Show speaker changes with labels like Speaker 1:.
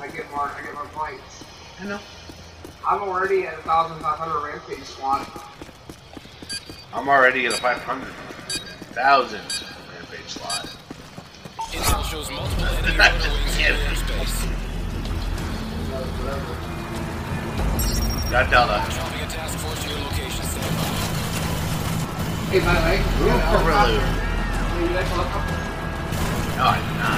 Speaker 1: I get more. I get more points.
Speaker 2: I know.
Speaker 1: I'm already at a thousand five hundred rampage squad.
Speaker 2: I'm already at a 500,000 rampage slot.
Speaker 3: Intel shows multiple enemy rotor wings in the airspace.
Speaker 2: Got Delta.
Speaker 3: Dropping a task force to your location.
Speaker 1: Hey, by the way, you
Speaker 2: Ooh, No, I did not.